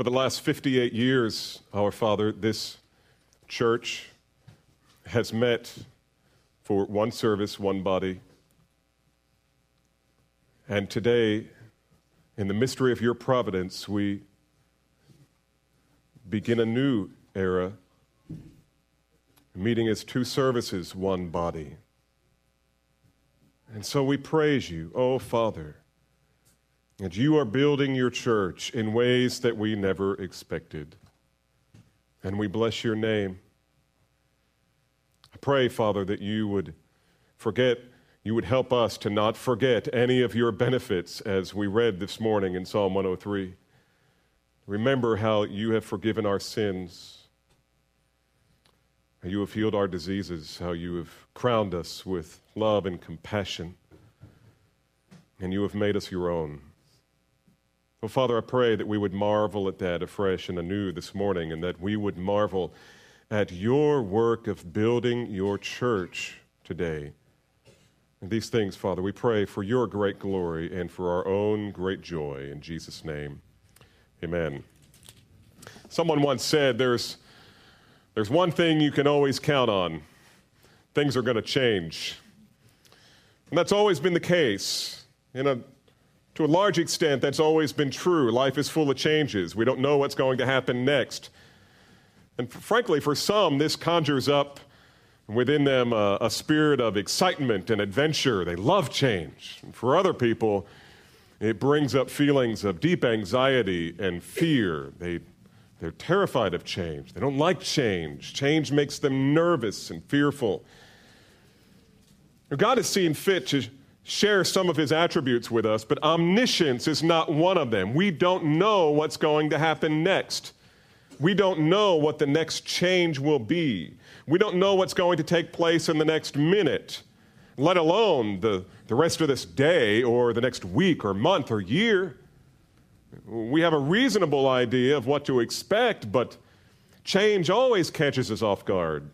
For the last 58 years, our Father, this church has met for one service, one body. And today, in the mystery of your providence, we begin a new era, meeting as two services, one body. And so we praise you, oh Father, that you are building your church in ways that we never expected. And we bless your name. I pray, Father, that you would forget, you would help us to not forget any of your benefits as we read this morning in Psalm 103. Remember how you have forgiven our sins, how you have healed our diseases, how you have crowned us with love and compassion, and you have made us your own. Oh, Father, I pray that we would marvel at that afresh and anew this morning, and that we would marvel at your work of building your church today. And these things, Father, we pray for your great glory and for our own great joy. In Jesus' name, amen. Someone once said there's, there's one thing you can always count on things are going to change. And that's always been the case. You know, to a large extent, that's always been true. Life is full of changes. We don't know what's going to happen next. And frankly, for some, this conjures up within them a, a, spirit of excitement and adventure. They love change. And for other people, it brings up feelings of deep anxiety and fear. They, they're terrified of change. They don't like change. Change makes them nervous and fearful. God has seen fit to share some of his attributes with us, but omniscience is not one of them. We don't know what's going to happen next. We don't know what the next change will be. We don't know what's going to take place in the next minute, let alone the, the rest of this day or the next week or month or year. We have a reasonable idea of what to expect, but change always catches us off guard.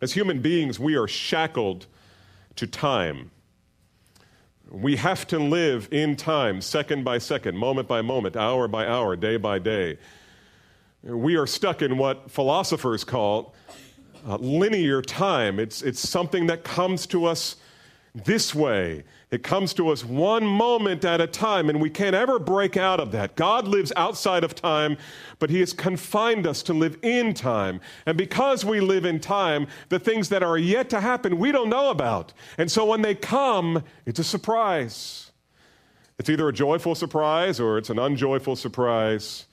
As human beings, we are shackled to time. We have to live in time, second by second, moment by moment, hour by hour, day by day. We are stuck in what philosophers call uh, linear time. It's, it's something that comes to us this way. It comes to us one moment at a time, and we can't ever break out of that. God lives outside of time, but He has confined us to live in time. And because we live in time, the things that are yet to happen, we don't know about. And so when they come, it's a surprise. It's either a joyful surprise or it's an unjoyful surprise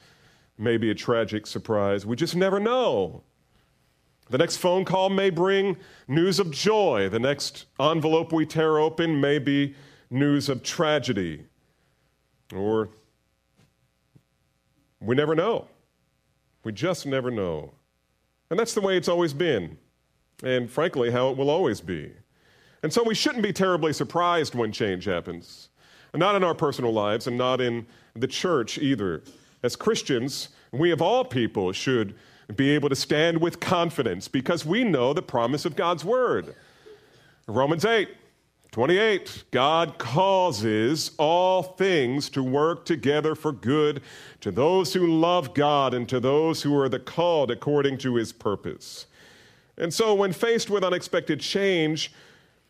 maybe a tragic surprise. We just never know. The next phone call may bring news of joy. The next envelope we tear open may be news of tragedy. Or we never know. We just never know. And that's the way it's always been. And frankly, how it will always be. And so we shouldn't be terribly surprised when change happens. Not in our personal lives and not in the church either. As Christians, we of all people should be able to stand with confidence because we know the promise of God's word. Romans 8, 28, God causes all things to work together for good to those who love God and to those who are the called according to his purpose. And so, when faced with unexpected change,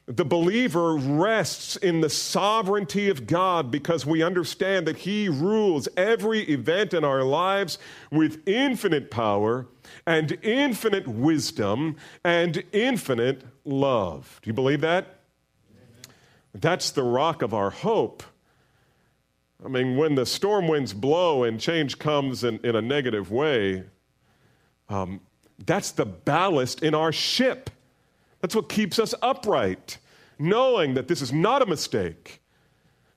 the believer rests in the sovereignty of God because we understand that He rules every event in our lives with infinite power and infinite wisdom and infinite love. Do you believe that? That's the rock of our hope. I mean, when the storm winds blow and change comes in, in a negative way, um, that's the ballast in our ship. That's what keeps us upright, knowing that this is not a mistake,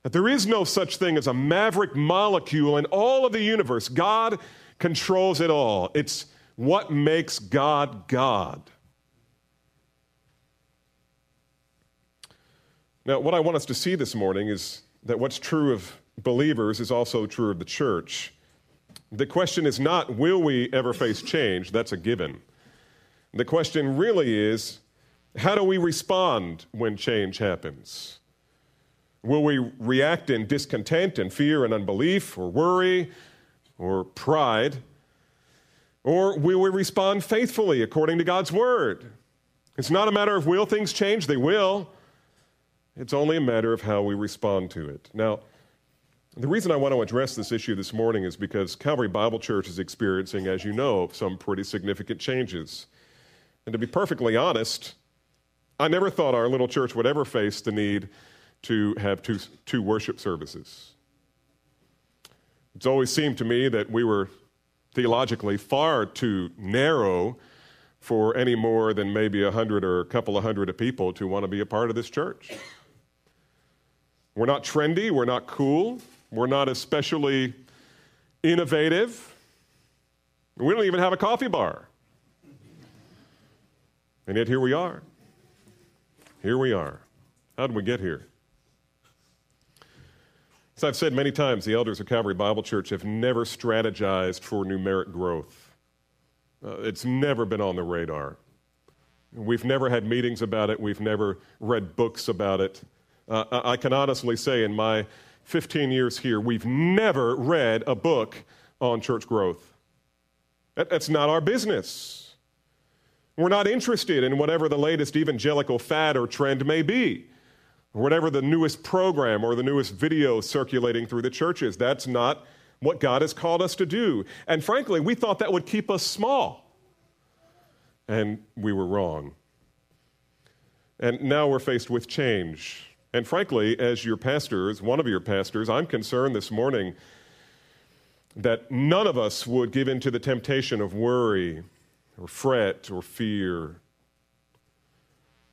that there is no such thing as a maverick molecule in all of the universe. God controls it all. It's what makes God God. Now, what I want us to see this morning is that what's true of believers is also true of the church. The question is not, will we ever face change? That's a given. The question really is, how do we respond when change happens? Will we react in discontent and fear and unbelief or worry? or pride? Or will we respond faithfully according to God's word? It's not a matter of will things change, they will. It's only a matter of how we respond to it. Now, the reason I want to address this issue this morning is because Calvary Bible Church is experiencing, as you know, some pretty significant changes. And to be perfectly honest, I never thought our little church would ever face the need to have two, two worship services. It's always seemed to me that we were theologically far too narrow for any more than maybe a hundred or a couple of hundred of people to want to be a part of this church. We're not trendy, we're not cool, we're not especially innovative. We don't even have a coffee bar. And yet here we are. Here we are. How did we get here? As I've said many times, the elders of Calvary Bible Church have never strategized for numeric growth. Uh, it's never been on the radar. We've never had meetings about it. We've never read books about it. Uh, I can honestly say, in my 15 years here, we've never read a book on church growth. That, that's not our business. We're not interested in whatever the latest evangelical fad or trend may be whatever the newest program or the newest video circulating through the churches. That's not what God has called us to do. And frankly, we thought that would keep us small. And we were wrong. And now we're faced with change. And frankly, as your pastor, as one of your pastors, I'm concerned this morning that none of us would give in to the temptation of worry or fret or fear.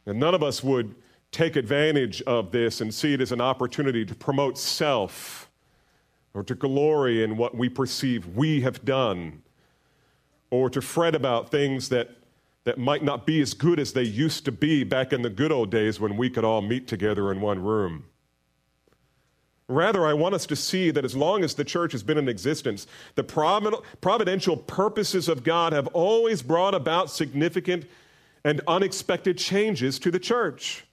And none of us would take advantage of this and see it as an opportunity to promote self or to glory in what we perceive we have done or to fret about things that, that might not be as good as they used to be back in the good old days when we could all meet together in one room. Rather, I want us to see that as long as the church has been in existence, the providential purposes of God have always brought about significant and unexpected changes to the church.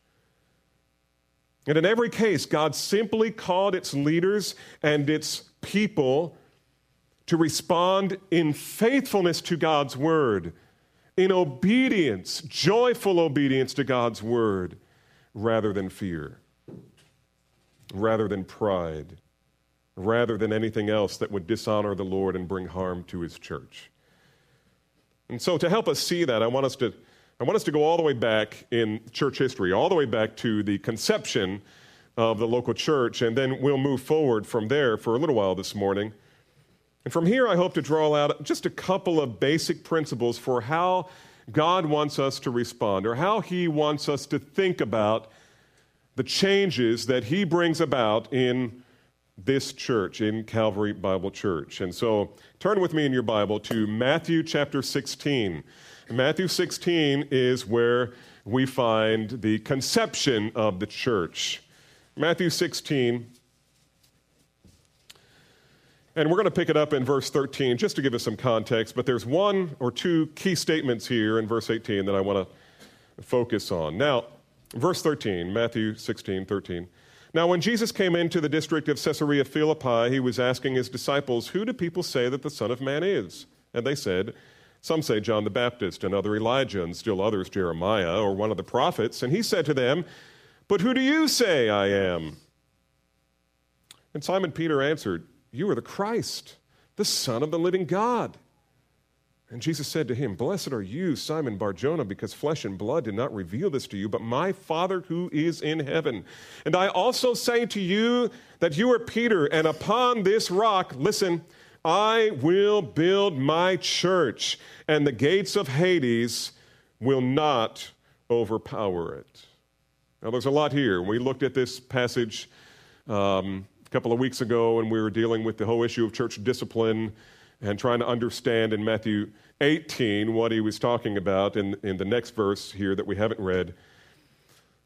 And in every case, God simply called its leaders and its people to respond in faithfulness to God's word, in obedience, joyful obedience to God's word, rather than fear, rather than pride, rather than anything else that would dishonor the Lord and bring harm to his church. And so, to help us see that, I want us to I want us to go all the way back in church history, all the way back to the conception of the local church, and then we'll move forward from there for a little while this morning. And from here, I hope to draw out just a couple of basic principles for how God wants us to respond, or how He wants us to think about the changes that He brings about in this church, in Calvary Bible Church. And so turn with me in your Bible to Matthew chapter 16. Matthew 16 is where we find the conception of the church. Matthew 16. And we're going to pick it up in verse 13 just to give us some context, but there's one or two key statements here in verse 18 that I want to focus on. Now, verse 13, Matthew 16, 13. Now, when Jesus came into the district of Caesarea Philippi, he was asking his disciples, Who do people say that the Son of Man is? And they said, some say John the Baptist, and other Elijah, and still others Jeremiah or one of the prophets. And he said to them, But who do you say I am? And Simon Peter answered, You are the Christ, the Son of the living God. And Jesus said to him, Blessed are you, Simon Barjona, because flesh and blood did not reveal this to you, but my Father who is in heaven. And I also say to you that you are Peter, and upon this rock, listen, I will build my church, and the gates of Hades will not overpower it. Now, there's a lot here. We looked at this passage um, a couple of weeks ago, and we were dealing with the whole issue of church discipline and trying to understand in Matthew 18 what he was talking about in, in the next verse here that we haven't read.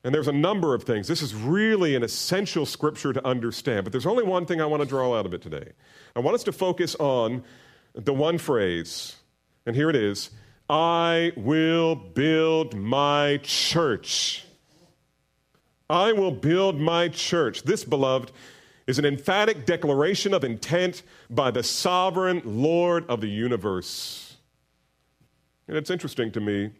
And there's a number of things. This is really an essential scripture to understand, but there's only one thing I want to draw out of it today. I want us to focus on the one phrase, and here it is I will build my church. I will build my church. This, beloved, is an emphatic declaration of intent by the sovereign Lord of the universe. And it's interesting to me.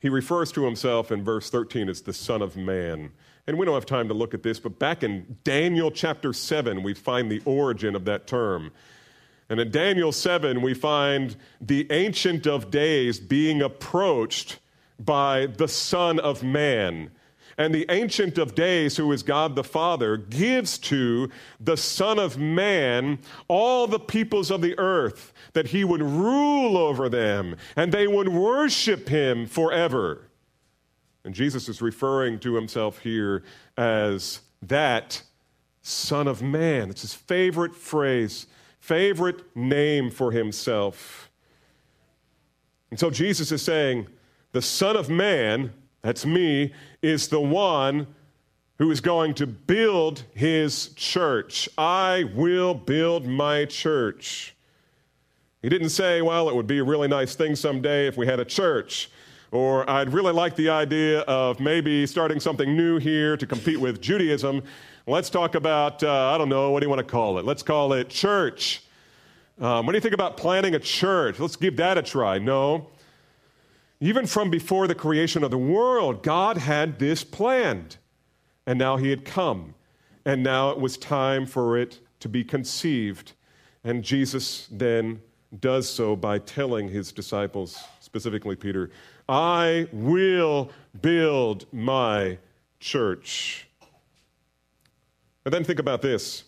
He refers to himself in verse 13 as the Son of Man. And we don't have time to look at this, but back in Daniel chapter 7, we find the origin of that term. And in Daniel 7, we find the Ancient of Days being approached by the Son of Man. And the Ancient of Days, who is God the Father, gives to the Son of Man all the peoples of the earth, that he would rule over them and they would worship him forever. And Jesus is referring to himself here as that Son of Man. It's his favorite phrase, favorite name for himself. And so Jesus is saying, the Son of Man, that's me, is the one who is going to build his church. I will build my church. He didn't say, well, it would be a really nice thing someday if we had a church. Or I'd really like the idea of maybe starting something new here to compete with Judaism. Let's talk about, uh, I don't know, what do you want to call it? Let's call it church. Um, what do you think about planning a church? Let's give that a try. No. Even from before the creation of the world, God had this planned. And now He had come. And now it was time for it to be conceived. And Jesus then does so by telling His disciples, specifically Peter, I will build my church. And then think about this.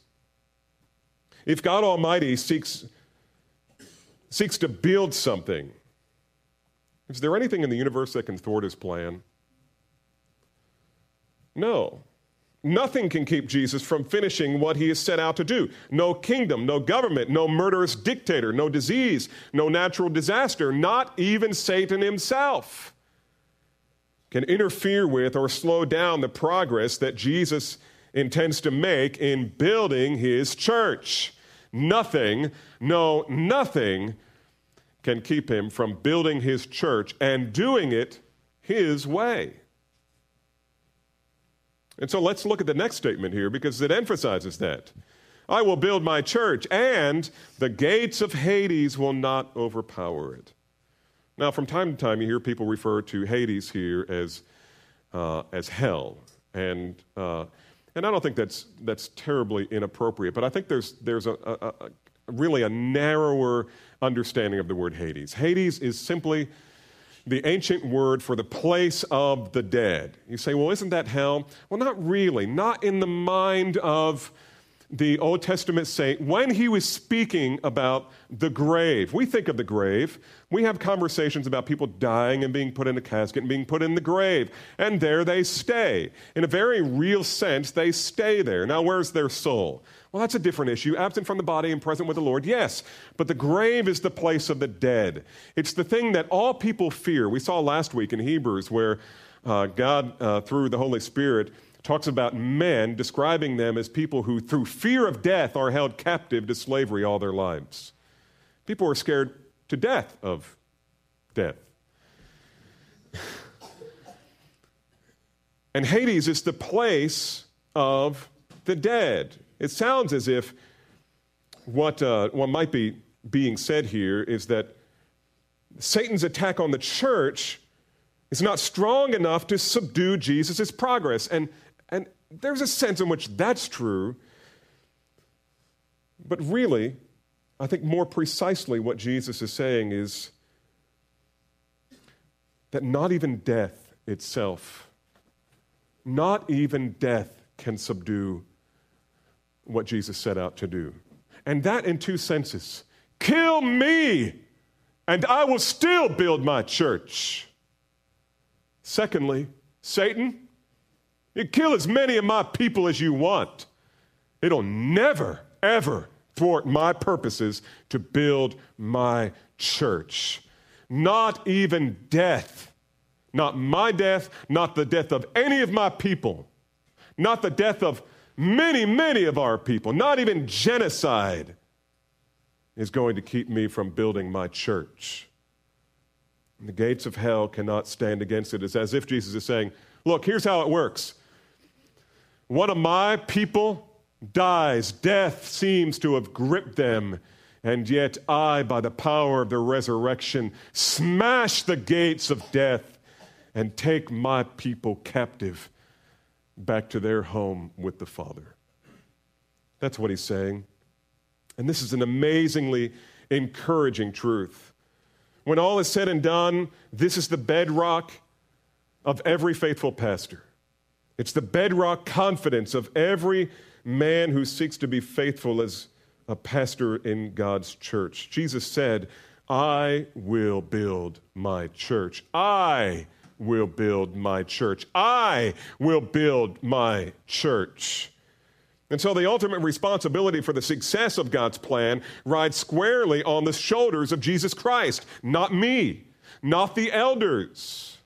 If God Almighty seeks, seeks to build something, is there anything in the universe that can thwart his plan? No. Nothing can keep Jesus from finishing what he has set out to do. No kingdom, no government, no murderous dictator, no disease, no natural disaster, not even Satan himself can interfere with or slow down the progress that Jesus intends to make in building his church. Nothing, no, nothing can keep him from building his church and doing it his way. And so let's look at the next statement here because it emphasizes that. I will build my church, and the gates of Hades will not overpower it. Now, from time to time, you hear people refer to Hades here as, uh, as hell. And, uh, and I don't think that's, that's terribly inappropriate, but I think there's, there's a, a, a really a narrower understanding of the word Hades. Hades is simply the ancient word for the place of the dead. You say, well, isn't that hell? Well, not really. Not in the mind of the Old Testament saint when he was speaking about the grave. We think of the grave. We have conversations about people dying and being put in a casket and being put in the grave. And there they stay. In a very real sense, they stay there. Now, where's their soul? Well, that's a different issue. Absent from the body and present with the Lord, yes. But the grave is the place of the dead. It's the thing that all people fear. We saw last week in Hebrews where uh, God, uh, through the Holy Spirit, talks about men, describing them as people who, through fear of death, are held captive to slavery all their lives. People are scared to death of death. and Hades is the place of the dead. It sounds as if what, uh, what might be being said here is that Satan's attack on the church is not strong enough to subdue Jesus' progress. And, and there's a sense in which that's true. But really, I think more precisely what Jesus is saying is that not even death itself, not even death can subdue what Jesus set out to do. And that in two senses kill me, and I will still build my church. Secondly, Satan, you kill as many of my people as you want. It'll never, ever thwart my purposes to build my church. Not even death, not my death, not the death of any of my people, not the death of many, many of our people, not even genocide, is going to keep me from building my church. And the gates of hell cannot stand against it. It's as if Jesus is saying, Look, here's how it works. one of my people dies, death seems to have gripped them. And yet, I, by the power of the resurrection, smash the gates of death and take my people captive back to their home with the Father. That's what he's saying. And this is an amazingly encouraging truth. When all is said and done, this is the bedrock of every faithful pastor. It's the bedrock confidence of every man who seeks to be faithful as a pastor in God's church. Jesus said, I will build my church. I will build my church. I will build my church. And so the ultimate responsibility for the success of God's plan rides squarely on the shoulders of Jesus Christ, not me, not the elders.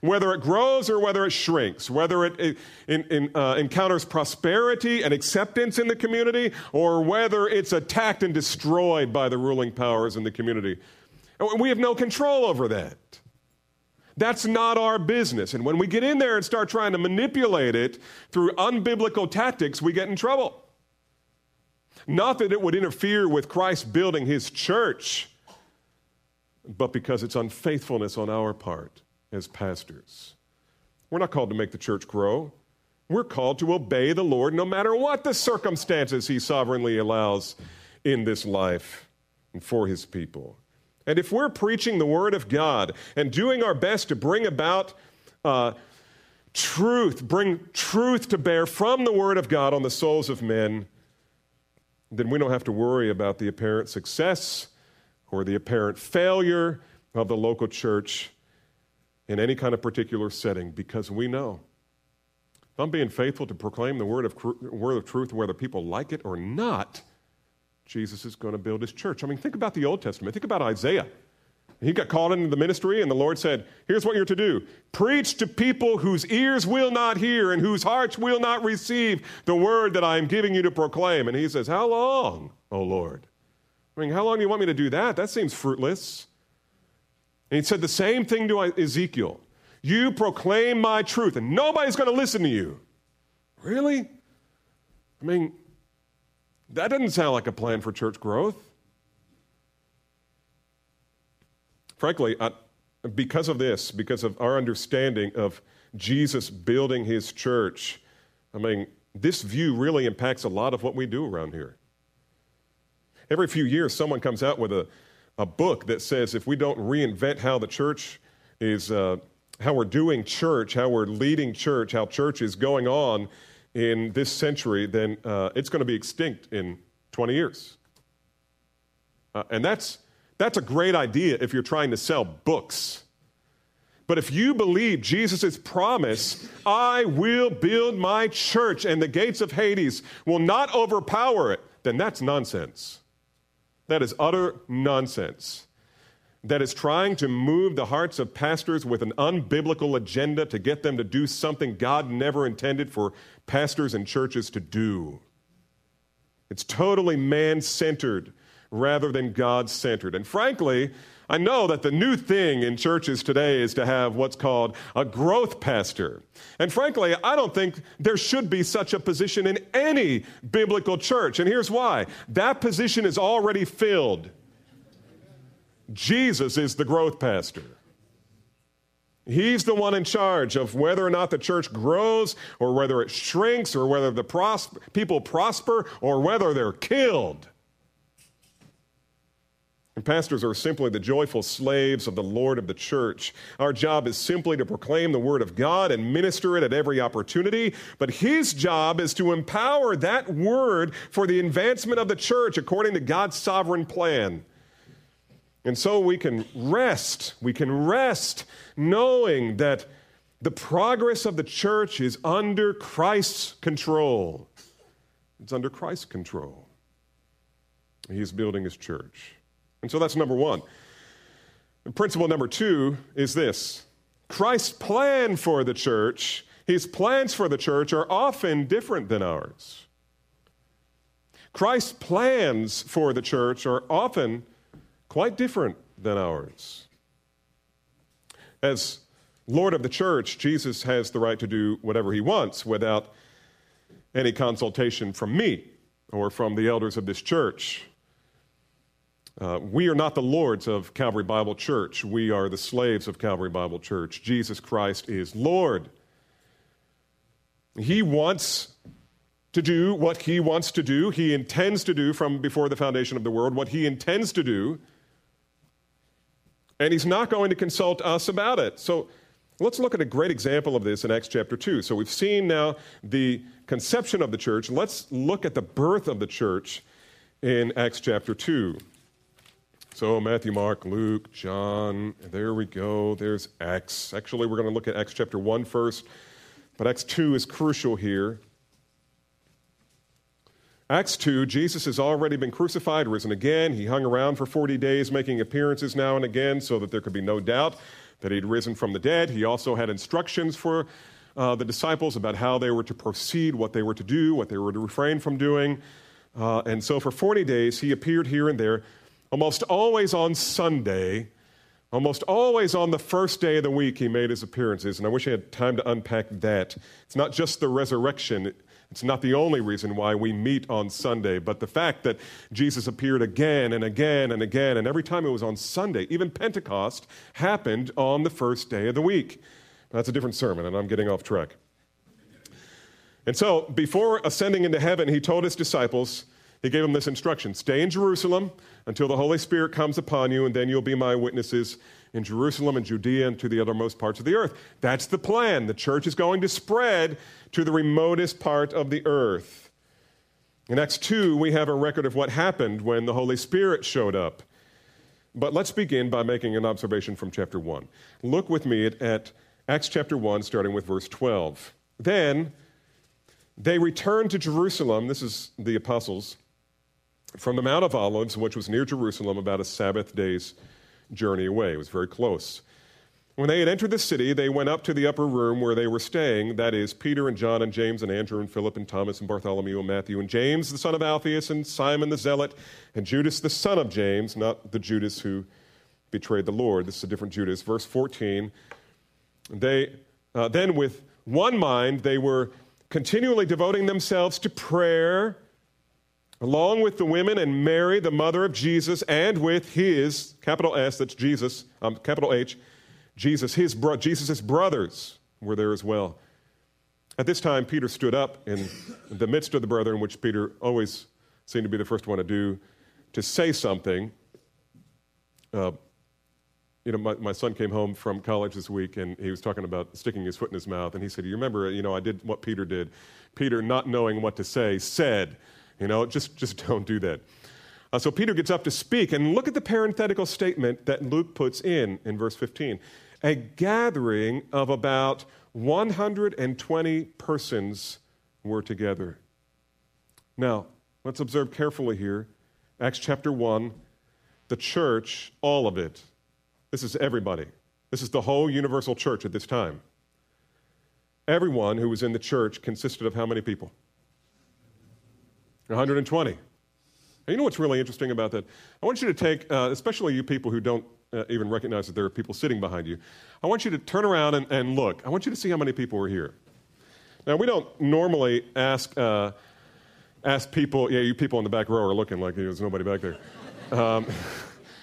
Whether it grows or whether it shrinks, whether it, it in, in, uh, encounters prosperity and acceptance in the community, or whether it's attacked and destroyed by the ruling powers in the community. We have no control over that. That's not our business. And when we get in there and start trying to manipulate it through unbiblical tactics, we get in trouble. Not that it would interfere with Christ building his church, but because it's unfaithfulness on our part as pastors. We're not called to make the church grow. We're called to obey the Lord no matter what the circumstances he sovereignly allows in this life and for his people. And if we're preaching the Word of God and doing our best to bring about uh, truth, bring truth to bear from the Word of God on the souls of men, then we don't have to worry about the apparent success or the apparent failure of the local church in any kind of particular setting because we know if I'm being faithful to proclaim the word of, word of truth, whether people like it or not, Jesus is going to build his church. I mean, think about the Old Testament. Think about Isaiah. He got called into the ministry, and the Lord said, Here's what you're to do preach to people whose ears will not hear and whose hearts will not receive the word that I am giving you to proclaim. And he says, How long, O Lord? I mean, how long do you want me to do that? That seems fruitless. And he said the same thing to Ezekiel You proclaim my truth, and nobody's going to listen to you. Really? I mean, that doesn't sound like a plan for church growth. Frankly, I, because of this, because of our understanding of Jesus building his church, I mean, this view really impacts a lot of what we do around here. Every few years, someone comes out with a, a book that says if we don't reinvent how the church is, uh, how we're doing church, how we're leading church, how church is going on, in this century, then uh, it's going to be extinct in 20 years. Uh, and that's, that's a great idea if you're trying to sell books. But if you believe Jesus' promise, I will build my church and the gates of Hades will not overpower it, then that's nonsense. That is utter nonsense that is trying to move the hearts of pastors with an unbiblical agenda to get them to do something God never intended for pastors and churches to do. It's totally man centered rather than God centered. And frankly, I know that the new thing in churches today is to have what's called a growth pastor. And frankly, I don't think there should be such a position in any biblical church. And here's why that position is already filled. Jesus is the growth pastor. He's the one in charge of whether or not the church grows, or whether it shrinks, or whether the pros- people prosper, or whether they're killed. And pastors are simply the joyful slaves of the Lord of the church. Our job is simply to proclaim the word of God and minister it at every opportunity. But his job is to empower that word for the advancement of the church according to God's sovereign plan. And so we can rest, we can rest knowing that the progress of the church is under Christ's control. It's under Christ's control. He is building his church. And so that's number one. And principle number two is this Christ's plan for the church, his plans for the church are often different than ours. Christ's plans for the church are often quite different than ours. As Lord of the church, Jesus has the right to do whatever he wants without any consultation from me or from the elders of this church. Uh, we are not the lords of Calvary Bible Church. We are the slaves of Calvary Bible Church. Jesus Christ is Lord. He wants to do what he wants to do. He intends to do from before the foundation of the world what he intends to do. And he's not going to consult us about it. So let's look at a great example of this in Acts chapter 2. So we've seen now the conception of the church. Let's look at the birth of the church in Acts chapter 2. So Matthew, Mark, Luke, John, there we go. There's Acts. Actually, we're going to look at Acts chapter 1 first, but Acts 2 is crucial here. Acts 2, Jesus has already been crucified, risen again. He hung around for 40 days, making appearances now and again so that there could be no doubt that he'd risen from the dead. He also had instructions for uh, the disciples about how they were to proceed, what they were to do, what they were to refrain from doing. Uh, and so for 40 days, he appeared here and there, almost always on Sunday. Almost always on the first day of the week, he made his appearances. And I wish I had time to unpack that. It's not just the resurrection, it's not the only reason why we meet on Sunday, but the fact that Jesus appeared again and again and again, and every time it was on Sunday, even Pentecost happened on the first day of the week. That's a different sermon, and I'm getting off track. And so, before ascending into heaven, he told his disciples, he gave them this instruction Stay in Jerusalem until the Holy Spirit comes upon you, and then you'll be my witnesses in Jerusalem and Judea and to the uttermost parts of the earth. That's the plan. The church is going to spread to the remotest part of the earth. In Acts 2, we have a record of what happened when the Holy Spirit showed up. But let's begin by making an observation from chapter 1. Look with me at, at Acts chapter 1, starting with verse 12. Then they returned to Jerusalem, this is the apostles, from the Mount of Olives, which was near Jerusalem, about a Sabbath day's journey away. It was very close. When they had entered the city, they went up to the upper room where they were staying that is, Peter and John and James and Andrew and Philip and Thomas and Bartholomew and Matthew and James, the son of Alphaeus, and Simon the Zealot, and Judas, the son of James, not the Judas who betrayed the Lord. This is a different Judas. Verse 14. They, uh, then, with one mind, they were continually devoting themselves to prayer along with the women and Mary, the mother of Jesus, and with his, capital S, that's Jesus, um, capital H, Jesus, his bro- Jesus' brothers were there as well. At this time, Peter stood up in the midst of the brethren, which Peter always seemed to be the first one to do, to say something. Uh, you know, my, my son came home from college this week and he was talking about sticking his foot in his mouth. And he said, You remember, you know, I did what Peter did. Peter, not knowing what to say, said, you know, just, just don't do that. Uh, so Peter gets up to speak, and look at the parenthetical statement that Luke puts in in verse 15. A gathering of about 120 persons were together. Now, let's observe carefully here. Acts chapter 1, the church, all of it. This is everybody. This is the whole universal church at this time. Everyone who was in the church consisted of how many people? 120. And you know what's really interesting about that? I want you to take, uh, especially you people who don't uh, even recognize that there are people sitting behind you, I want you to turn around and, and look. I want you to see how many people are here. Now, we don't normally ask, uh, ask people, yeah, you people in the back row are looking like there's nobody back there. Um,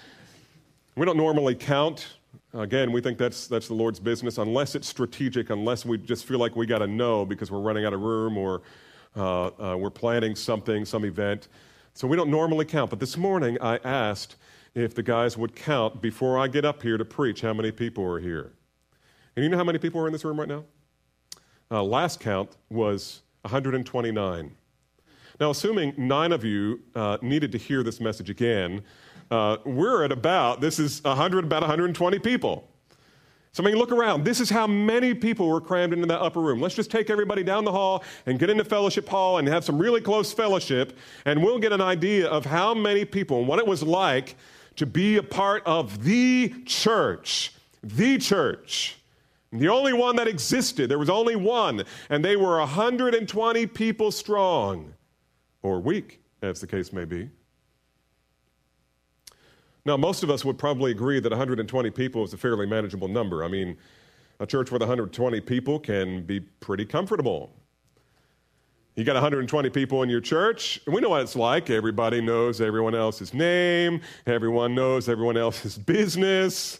we don't normally count. Again, we think that's, that's the Lord's business, unless it's strategic, unless we just feel like we got to know because we're running out of room or uh, uh, we're planning something, some event. So we don't normally count. But this morning I asked if the guys would count before I get up here to preach how many people are here. And you know how many people are in this room right now? Uh, last count was 129. Now, assuming nine of you uh, needed to hear this message again, uh, we're at about, this is 100, about 120 people. So, I mean, look around. This is how many people were crammed into that upper room. Let's just take everybody down the hall and get into fellowship hall and have some really close fellowship, and we'll get an idea of how many people and what it was like to be a part of the church. The church. The only one that existed. There was only one, and they were 120 people strong, or weak, as the case may be. Now, most of us would probably agree that 120 people is a fairly manageable number. I mean, a church with 120 people can be pretty comfortable. You got 120 people in your church. and We know what it's like. Everybody knows everyone else's name, everyone knows everyone else's business.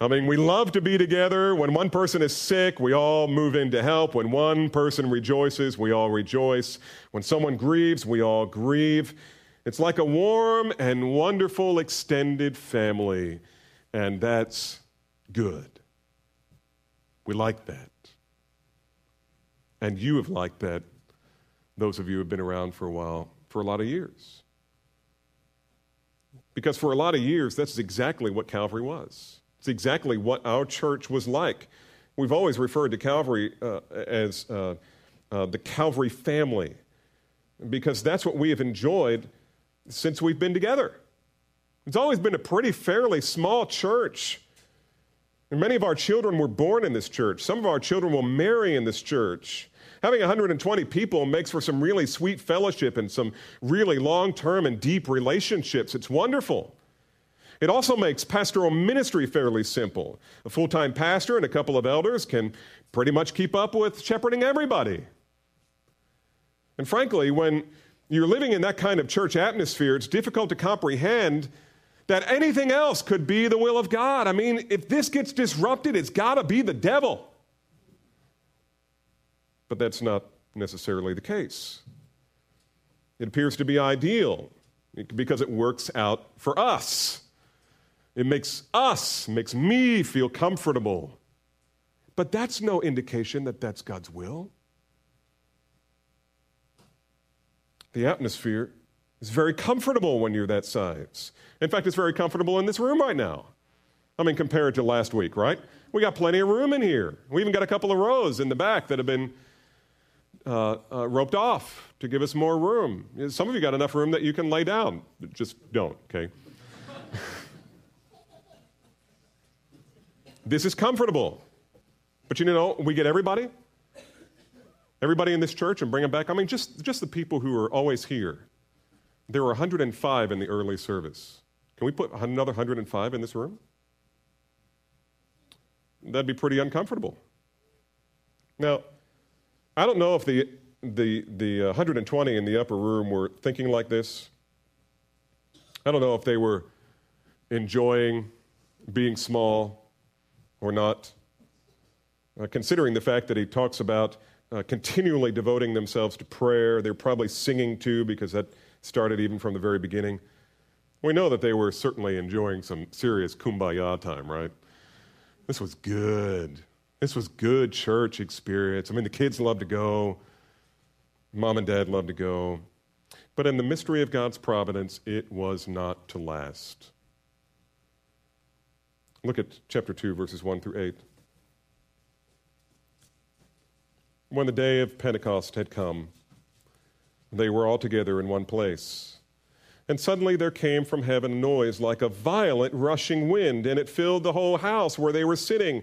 I mean, we love to be together. When one person is sick, we all move in to help. When one person rejoices, we all rejoice. When someone grieves, we all grieve. It's like a warm and wonderful extended family, and that's good. We like that. And you have liked that, those of you who have been around for a while, for a lot of years. Because for a lot of years, that's exactly what Calvary was. It's exactly what our church was like. We've always referred to Calvary uh, as uh, uh, the Calvary family because that's what we have enjoyed since we've been together. It's always been a pretty fairly small church. And many of our children were born in this church. Some of our children will marry in this church. Having 120 people makes for some really sweet fellowship and some really long term and deep relationships. It's wonderful. It also makes pastoral ministry fairly simple. A full time pastor and a couple of elders can pretty much keep up with shepherding everybody. And frankly, when you're living in that kind of church atmosphere, it's difficult to comprehend that anything else could be the will of God. I mean, if this gets disrupted, it's got to be the devil. But that's not necessarily the case. It appears to be ideal because it works out for us. It makes us, makes me feel comfortable. But that's no indication that that's God's will. The atmosphere is very comfortable when you're that size. In fact, it's very comfortable in this room right now. I mean, compared to last week, right? We got plenty of room in here. We even got a couple of rows in the back that have been uh, uh, roped off to give us more room. Some of you got enough room that you can lay down. Just don't, okay? this is comfortable. But you know, we get everybody Everybody in this church and bring them back. I mean, just, just the people who are always here. There were 105 in the early service. Can we put another 105 in this room? That'd be pretty uncomfortable. Now, I don't know if the, the, the 120 in the upper room were thinking like this. I don't know if they were enjoying being small or not. Uh, considering the fact that he talks about uh, continually devoting themselves to prayer. They're probably singing too, because that started even from the very beginning. We know that they were certainly enjoying some serious kumbaya time, right? This was good. This was good church experience. I mean, the kids loved to go, mom and dad loved to go. But in the mystery of God's providence, it was not to last. Look at chapter 2, verses 1 through 8. when the day of Pentecost had come, they were all together in one place. And suddenly there came from heaven a noise like a violent rushing wind, and it filled the whole house where they were sitting.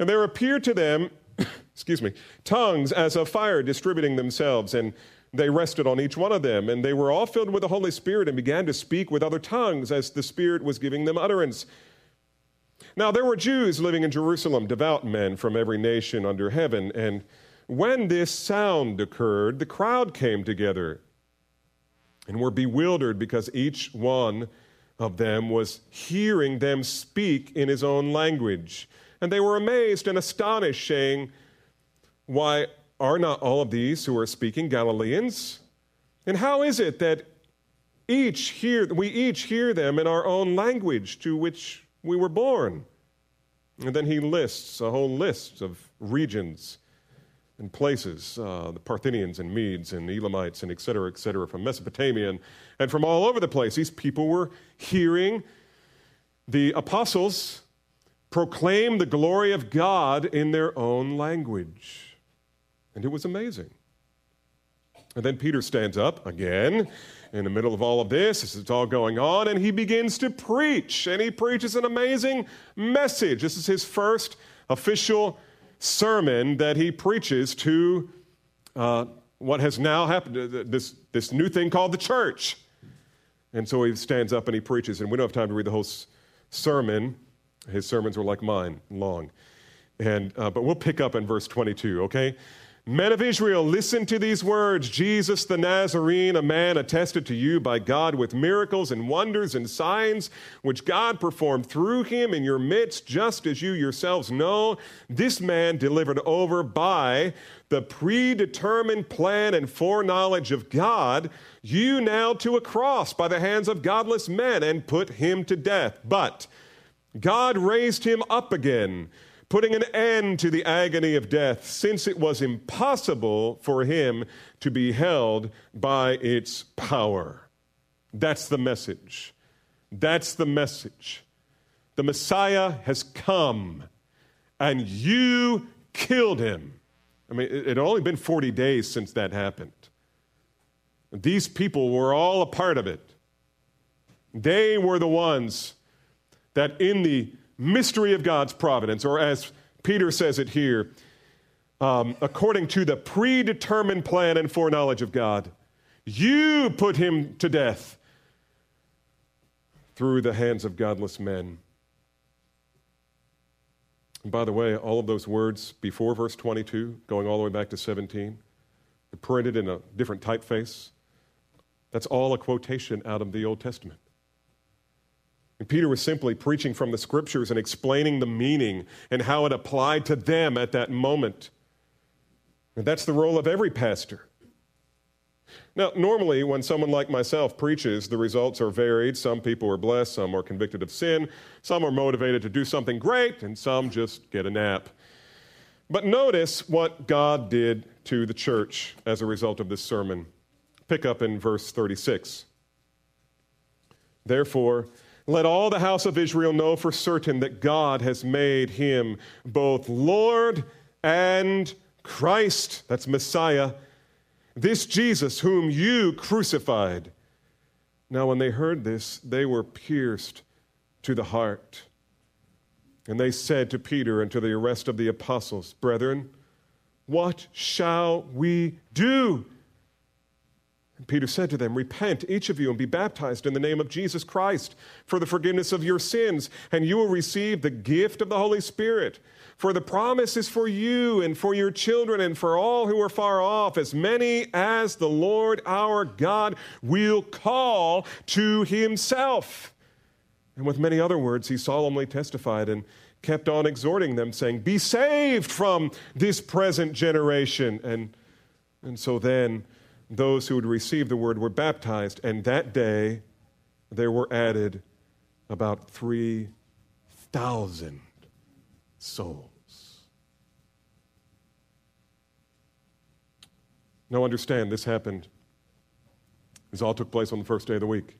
And there appeared to them, excuse me, tongues as of fire distributing themselves, and they rested on each one of them. And they were all filled with the Holy Spirit and began to speak with other tongues as the Spirit was giving them utterance. Now there were Jews living in Jerusalem, devout men from every nation under heaven, and when this sound occurred, the crowd came together and were bewildered because each one of them was hearing them speak in his own language. And they were amazed and astonished, saying, Why are not all of these who are speaking Galileans? And how is it that each hear, we each hear them in our own language to which we were born? And then he lists a whole list of regions and places, uh, the Parthians and Medes and Elamites and et cetera, et cetera, from Mesopotamia and, and from all over the place. These people were hearing the apostles proclaim the glory of God in their own language. And it was amazing. And then Peter stands up again in the middle of all of this. This is all going on, and he begins to preach. And he preaches an amazing message. This is his first official sermon that he preaches to uh, what has now happened, uh, this, this new thing called the church. And so he stands up and he preaches, and we don't have time to read the whole sermon. His sermons were like mine, long. And, uh, but we'll pick up in verse 22, okay? Men of Israel, listen to these words Jesus the Nazarene, a man attested to you by God with miracles and wonders and signs, which God performed through him in your midst, just as you yourselves know. This man delivered over by the predetermined plan and foreknowledge of God, you now to a cross by the hands of godless men and put him to death. But God raised him up again putting an end to the agony of death, since it was impossible for him to be held by its power. That's the message. That's the message. The Messiah has come, and you killed him. I mean, it had only been 40 days since that happened. These people were all a part of it. They were the ones that, in the mystery of God's providence, or as Peter says it here, um, according to the predetermined plan and foreknowledge of God, you put him to death through the hands of godless men. And by the way, all of those words before verse 22, going all the way back to 17, printed in a different typeface. That's all a quotation out of the Old Testament. And Peter was simply preaching from the scriptures and explaining the meaning and how it applied to them at that moment. And that's the role of every pastor. Now, normally, when someone like myself preaches, the results are varied. Some people are blessed, some are convicted of sin, some are motivated to do something great, and some just get a nap. But notice what God did to the church as a result of this sermon. Pick up in verse 36. Therefore, let all the house of Israel know for certain that God has made him both Lord and Christ. That's Messiah. This Jesus, whom you crucified. Now, when they heard this, they were pierced to the heart. And they said to Peter and to the rest of the apostles, Brethren, what shall we do? And Peter said to them, Repent, each of you, and be baptized in the name of Jesus Christ for the forgiveness of your sins, and you will receive the gift of the Holy Spirit. For the promise is for you and for your children and for all who are far off, as many as the Lord our God will call to himself. And with many other words, he solemnly testified and kept on exhorting them, saying, Be saved from this present generation. And, and so then, those who would receive the word were baptized, and that day there were added about 3,000 souls. Now, understand, this happened. This all took place on the first day of the week.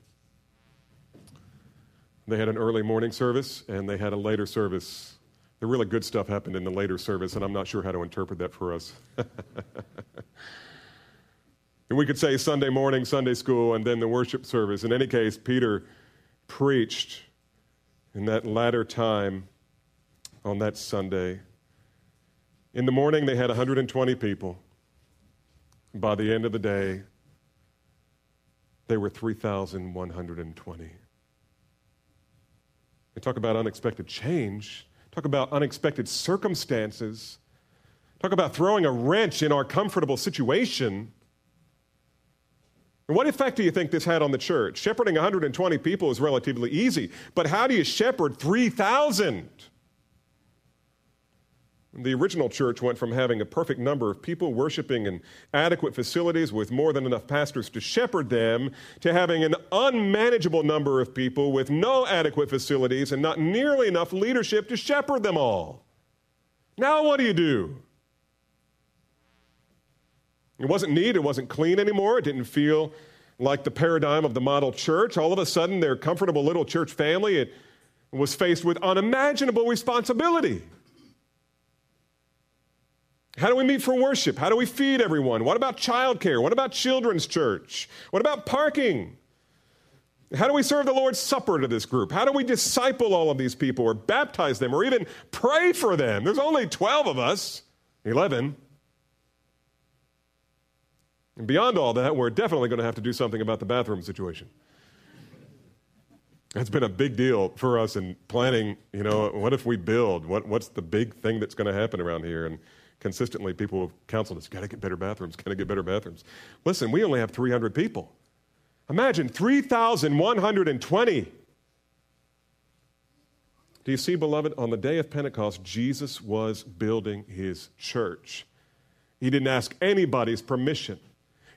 They had an early morning service and they had a later service. The really good stuff happened in the later service, and I'm not sure how to interpret that for us. And we could say Sunday morning, Sunday school, and then the worship service. In any case, Peter preached in that latter time on that Sunday. In the morning, they had 120 people. By the end of the day, they were 3,120. And talk about unexpected change, talk about unexpected circumstances, talk about throwing a wrench in our comfortable situation. And what effect do you think this had on the church? Shepherding 120 people is relatively easy, but how do you shepherd 3,000? The original church went from having a perfect number of people worshiping in adequate facilities with more than enough pastors to shepherd them to having an unmanageable number of people with no adequate facilities and not nearly enough leadership to shepherd them all. Now, what do you do? It wasn't neat, it wasn't clean anymore, it didn't feel like the paradigm of the model church. All of a sudden, their comfortable little church family it was faced with unimaginable responsibility. How do we meet for worship? How do we feed everyone? What about childcare? What about children's church? What about parking? How do we serve the Lord's Supper to this group? How do we disciple all of these people or baptize them or even pray for them? There's only 12 of us, 11. And beyond all that, we're definitely going to have to do something about the bathroom situation. That's been a big deal for us in planning, you know, what if we build? What, what's the big thing that's going to happen around here? And consistently people have counseled us, got to get better bathrooms, got to get better bathrooms. Listen, we only have 300 people. Imagine 3,120. Do you see, beloved, on the day of Pentecost, Jesus was building his church. He didn't ask anybody's permission,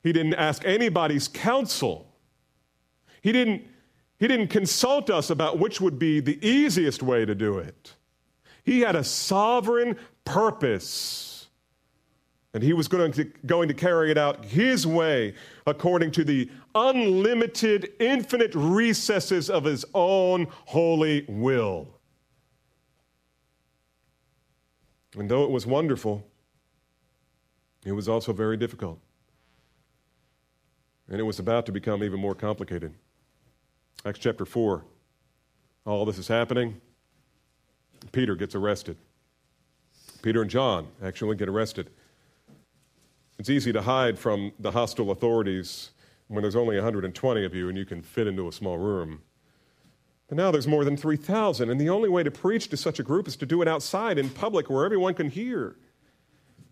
he didn't ask anybody's counsel. He didn't, he didn't consult us about which would be the easiest way to do it. He had a sovereign purpose. And he was going to, going to carry it out his way according to the unlimited, infinite recesses of his own holy will. And though it was wonderful, it was also very difficult. And it was about to become even more complicated. Acts chapter 4. All this is happening. Peter gets arrested. Peter and John actually get arrested. It's easy to hide from the hostile authorities when there's only 120 of you and you can fit into a small room. But now there's more than 3,000, and the only way to preach to such a group is to do it outside in public where everyone can hear.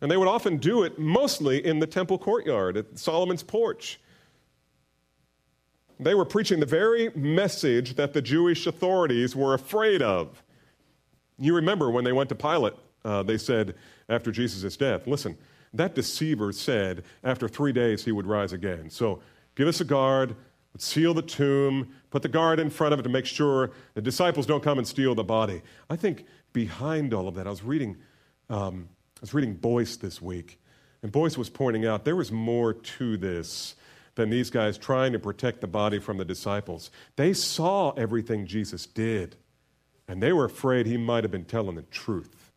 And they would often do it mostly in the temple courtyard at Solomon's porch. They were preaching the very message that the Jewish authorities were afraid of. You remember when they went to Pilate, uh, they said after Jesus' death, listen, that deceiver said after three days he would rise again. So give us a guard, seal the tomb, put the guard in front of it to make sure the disciples don't come and steal the body. I think behind all of that, I was reading, um, I was reading Boice this week, and Boice was pointing out there was more to this than these guys trying to protect the body from the disciples. They saw everything Jesus did, and they were afraid he might have been telling the truth.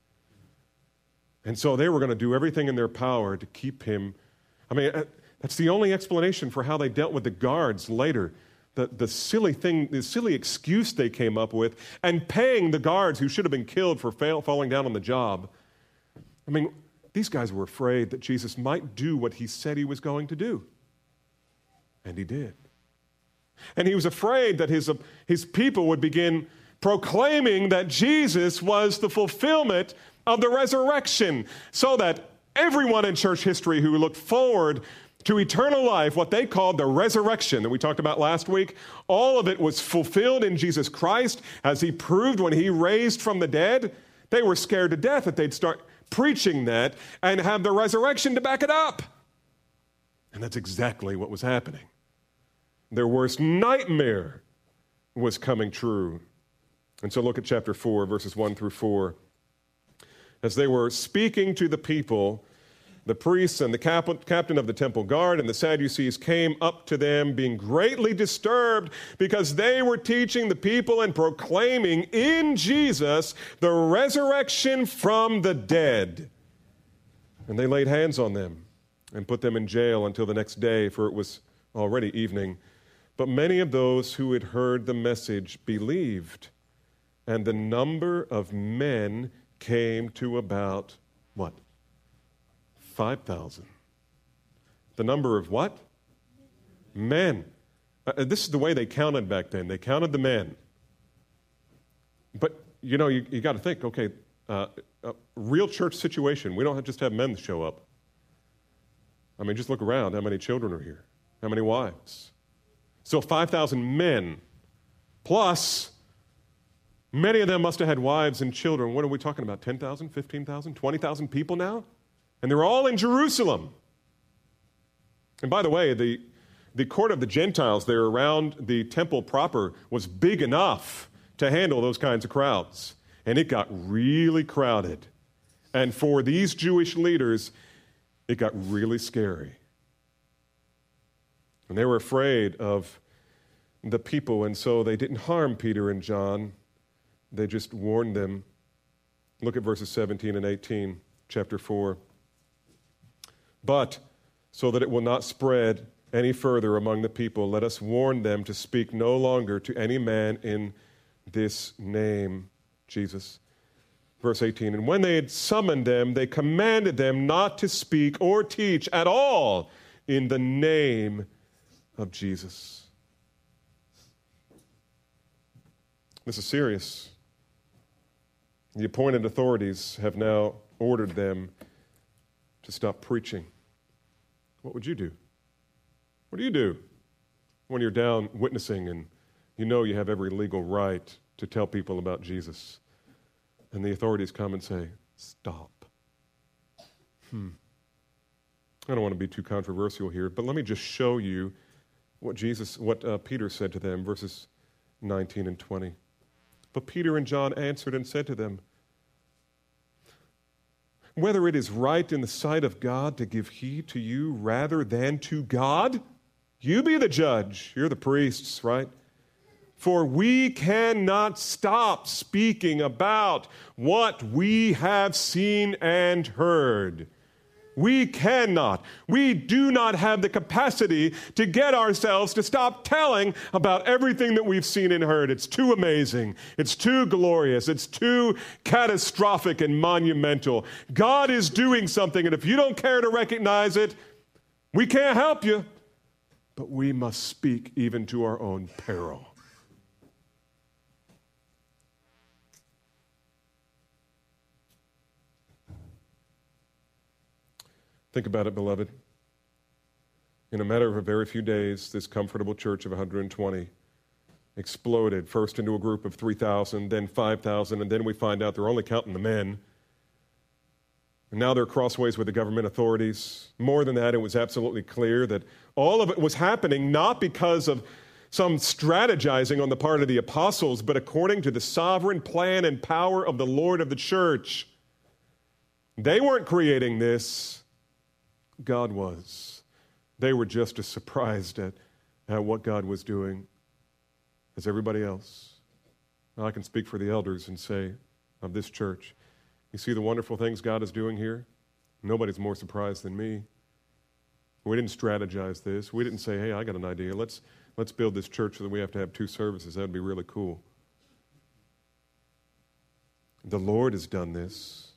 And so they were going to do everything in their power to keep him. I mean, uh, that's the only explanation for how they dealt with the guards later. The, the silly thing, the silly excuse they came up with, and paying the guards who should have been killed for fail, falling down on the job. I mean, these guys were afraid that Jesus might do what he said he was going to do. And he did. And he was afraid that his, his people would begin proclaiming that Jesus was the fulfillment of the resurrection, so that everyone in church history who looked forward to eternal life, what they called the resurrection that we talked about last week, all of it was fulfilled in Jesus Christ as he proved when he raised from the dead. They were scared to death that they'd start preaching that and have the resurrection to back it up. And that's exactly what was happening. Their worst nightmare was coming true. And so look at chapter 4, verses 1 through 4. As they were speaking to the people, the priests and the cap- captain of the temple guard and the Sadducees came up to them, being greatly disturbed because they were teaching the people and proclaiming in Jesus the resurrection from the dead. And they laid hands on them and put them in jail until the next day, for it was already evening. But many of those who had heard the message believed, and the number of men came to about what? 5,000. The number of what? Men. Uh, this is the way they counted back then. They counted the men. But, you know, you, you got to think okay, uh, a real church situation, we don't just have men show up. I mean, just look around. How many children are here? How many wives? So 5,000 men, plus Many of them must have had wives and children. What are we talking about? 10,000, 15,000, 20,000 people now? And they're all in Jerusalem. And by the way, the, the court of the Gentiles there around the temple proper was big enough to handle those kinds of crowds. And it got really crowded. And for these Jewish leaders, it got really scary. And they were afraid of the people, and so they didn't harm Peter and John they just warned them. Look at verses 17 and 18, chapter 4. But so that it will not spread any further among the people, let us warn them to speak no longer to any man in this name, Jesus. Verse 18 And when they had summoned them, they commanded them not to speak or teach at all in the name of Jesus. This is serious. The appointed authorities have now ordered them to stop preaching, what would you do? What do you do when you're down witnessing and you know you have every legal right to tell people about Jesus? And the authorities come and say, Stop. Hmm. I don't want to be too controversial here, but let me just show you what Jesus, what uh, Peter said to them, verses 19 and 20. But Peter and John answered and said to them, Whether it is right in the sight of God to give heed to you rather than to God, you be the judge. You're the priests, right? For we cannot stop speaking about what we have seen and heard. We cannot. We do not have the capacity to get ourselves to stop telling about everything that we've seen and heard. It's too amazing. It's too glorious. It's too catastrophic and monumental. God is doing something, and if you don't care to recognize it, we can't help you. But we must speak even to our own peril. Think about it, beloved. In a matter of a very few days, this comfortable church of 120 exploded first into a group of 3,000, then 5,000, and then we find out they're only counting the men. And now they're crossways with the government authorities. More than that, it was absolutely clear that all of it was happening not because of some strategizing on the part of the apostles, but according to the sovereign plan and power of the Lord of the church. They weren't creating this, God was. They were just as surprised at, at what God was doing as everybody else. Now, I can speak for the elders and say of this church, you see the wonderful things God is doing here? Nobody's more surprised than me. We didn't strategize this. We didn't say, hey, I got an idea. Let's, let's build this church so that we have to have two services. That would be really cool. The Lord has done this.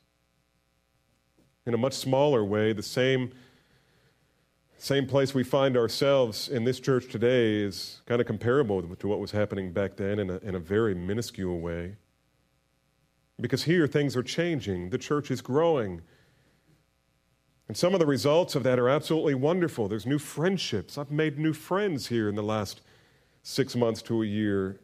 In a much smaller way, the same same place we find ourselves in this church today is kind of comparable to what was happening back then in a, in a very minuscule way. Because here things are changing, the church is growing. And some of the results of that are absolutely wonderful. There's new friendships. I've made new friends here in the last six months to a year.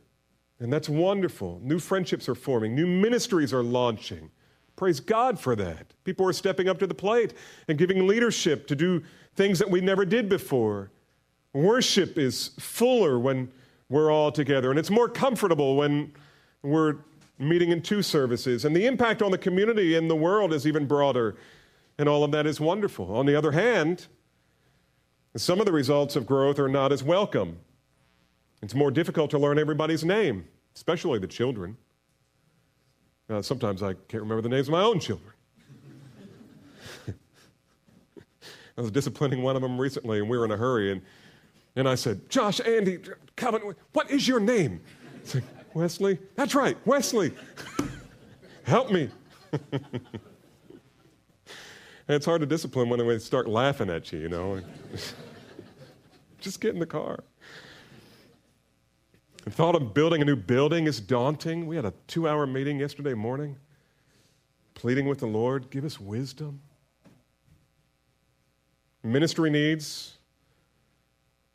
And that's wonderful. New friendships are forming, new ministries are launching. Praise God for that. People are stepping up to the plate and giving leadership to do things that we never did before. Worship is fuller when we're all together, and it's more comfortable when we're meeting in two services. And the impact on the community and the world is even broader, and all of that is wonderful. On the other hand, some of the results of growth are not as welcome. It's more difficult to learn everybody's name, especially the children. Uh, sometimes I can't remember the names of my own children. I was disciplining one of them recently, and we were in a hurry. And, and I said, Josh, Andy, Calvin, what is your name? It's like, Wesley? That's right, Wesley. Help me. and it's hard to discipline when they start laughing at you, you know. Just get in the car. The thought of building a new building is daunting. We had a two hour meeting yesterday morning, pleading with the Lord, give us wisdom ministry needs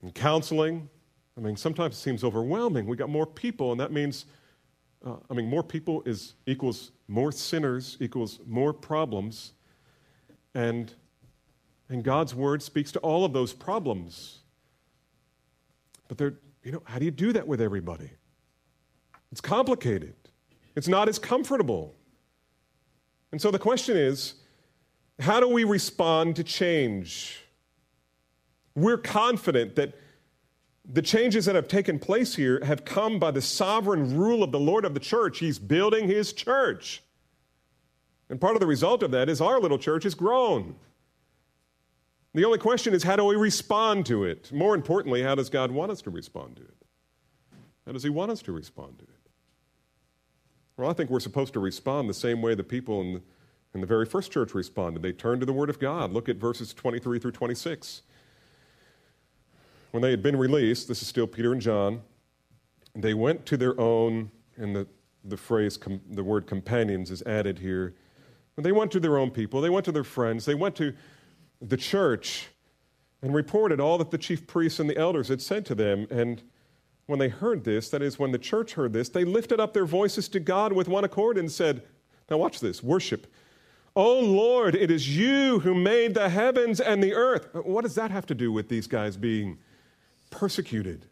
and counseling. I mean, sometimes it seems overwhelming. We got more people, and that means, uh, I mean, more people is equals more sinners equals more problems, and and God's word speaks to all of those problems. But they're, you know, how do you do that with everybody? It's complicated. It's not as comfortable. And so the question is how do we respond to change? We're confident that the changes that have taken place here have come by the sovereign rule of the Lord of the church. He's building his church. And part of the result of that is our little church has grown. The only question is how do we respond to it? More importantly, how does God want us to respond to it? How does He want us to respond to it? Well, I think we're supposed to respond the same way the people in and the very first church responded. They turned to the Word of God. Look at verses 23 through 26. When they had been released, this is still Peter and John, they went to their own, and the, the phrase, com, the word companions is added here. When they went to their own people, they went to their friends, they went to the church and reported all that the chief priests and the elders had said to them. And when they heard this, that is, when the church heard this, they lifted up their voices to God with one accord and said, Now watch this worship. Oh Lord, it is you who made the heavens and the earth. What does that have to do with these guys being persecuted?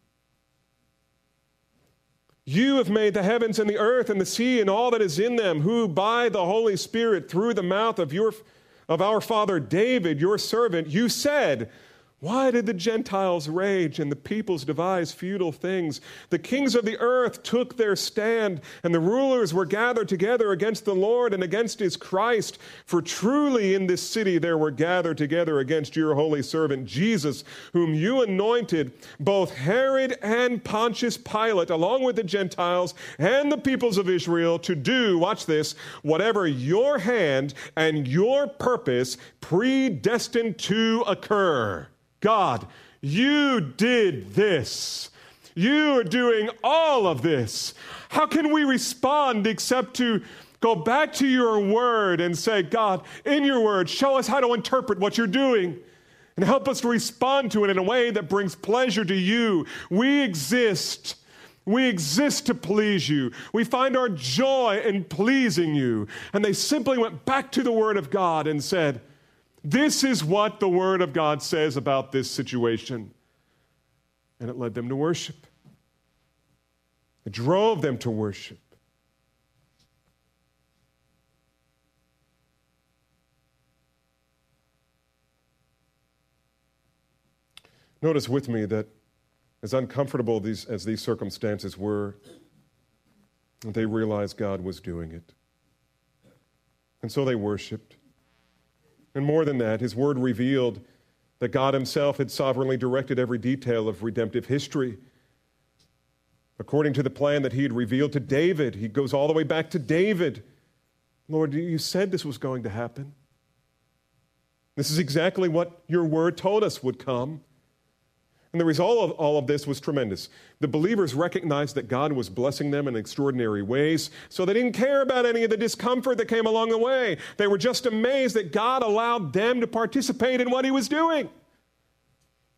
You have made the heavens and the earth and the sea and all that is in them, who by the Holy Spirit, through the mouth of, your, of our father David, your servant, you said, why did the Gentiles rage and the peoples devise futile things? The kings of the earth took their stand, and the rulers were gathered together against the Lord and against his Christ. For truly in this city there were gathered together against your holy servant Jesus, whom you anointed, both Herod and Pontius Pilate, along with the Gentiles and the peoples of Israel, to do, watch this, whatever your hand and your purpose predestined to occur. God, you did this. You are doing all of this. How can we respond except to go back to your word and say, God, in your word, show us how to interpret what you're doing and help us to respond to it in a way that brings pleasure to you. We exist. We exist to please you. We find our joy in pleasing you. And they simply went back to the word of God and said, this is what the Word of God says about this situation. And it led them to worship. It drove them to worship. Notice with me that as uncomfortable these, as these circumstances were, they realized God was doing it. And so they worshiped. And more than that, his word revealed that God himself had sovereignly directed every detail of redemptive history. According to the plan that he had revealed to David, he goes all the way back to David. Lord, you said this was going to happen. This is exactly what your word told us would come. And the result of all of this was tremendous. The believers recognized that God was blessing them in extraordinary ways, so they didn't care about any of the discomfort that came along the way. They were just amazed that God allowed them to participate in what He was doing.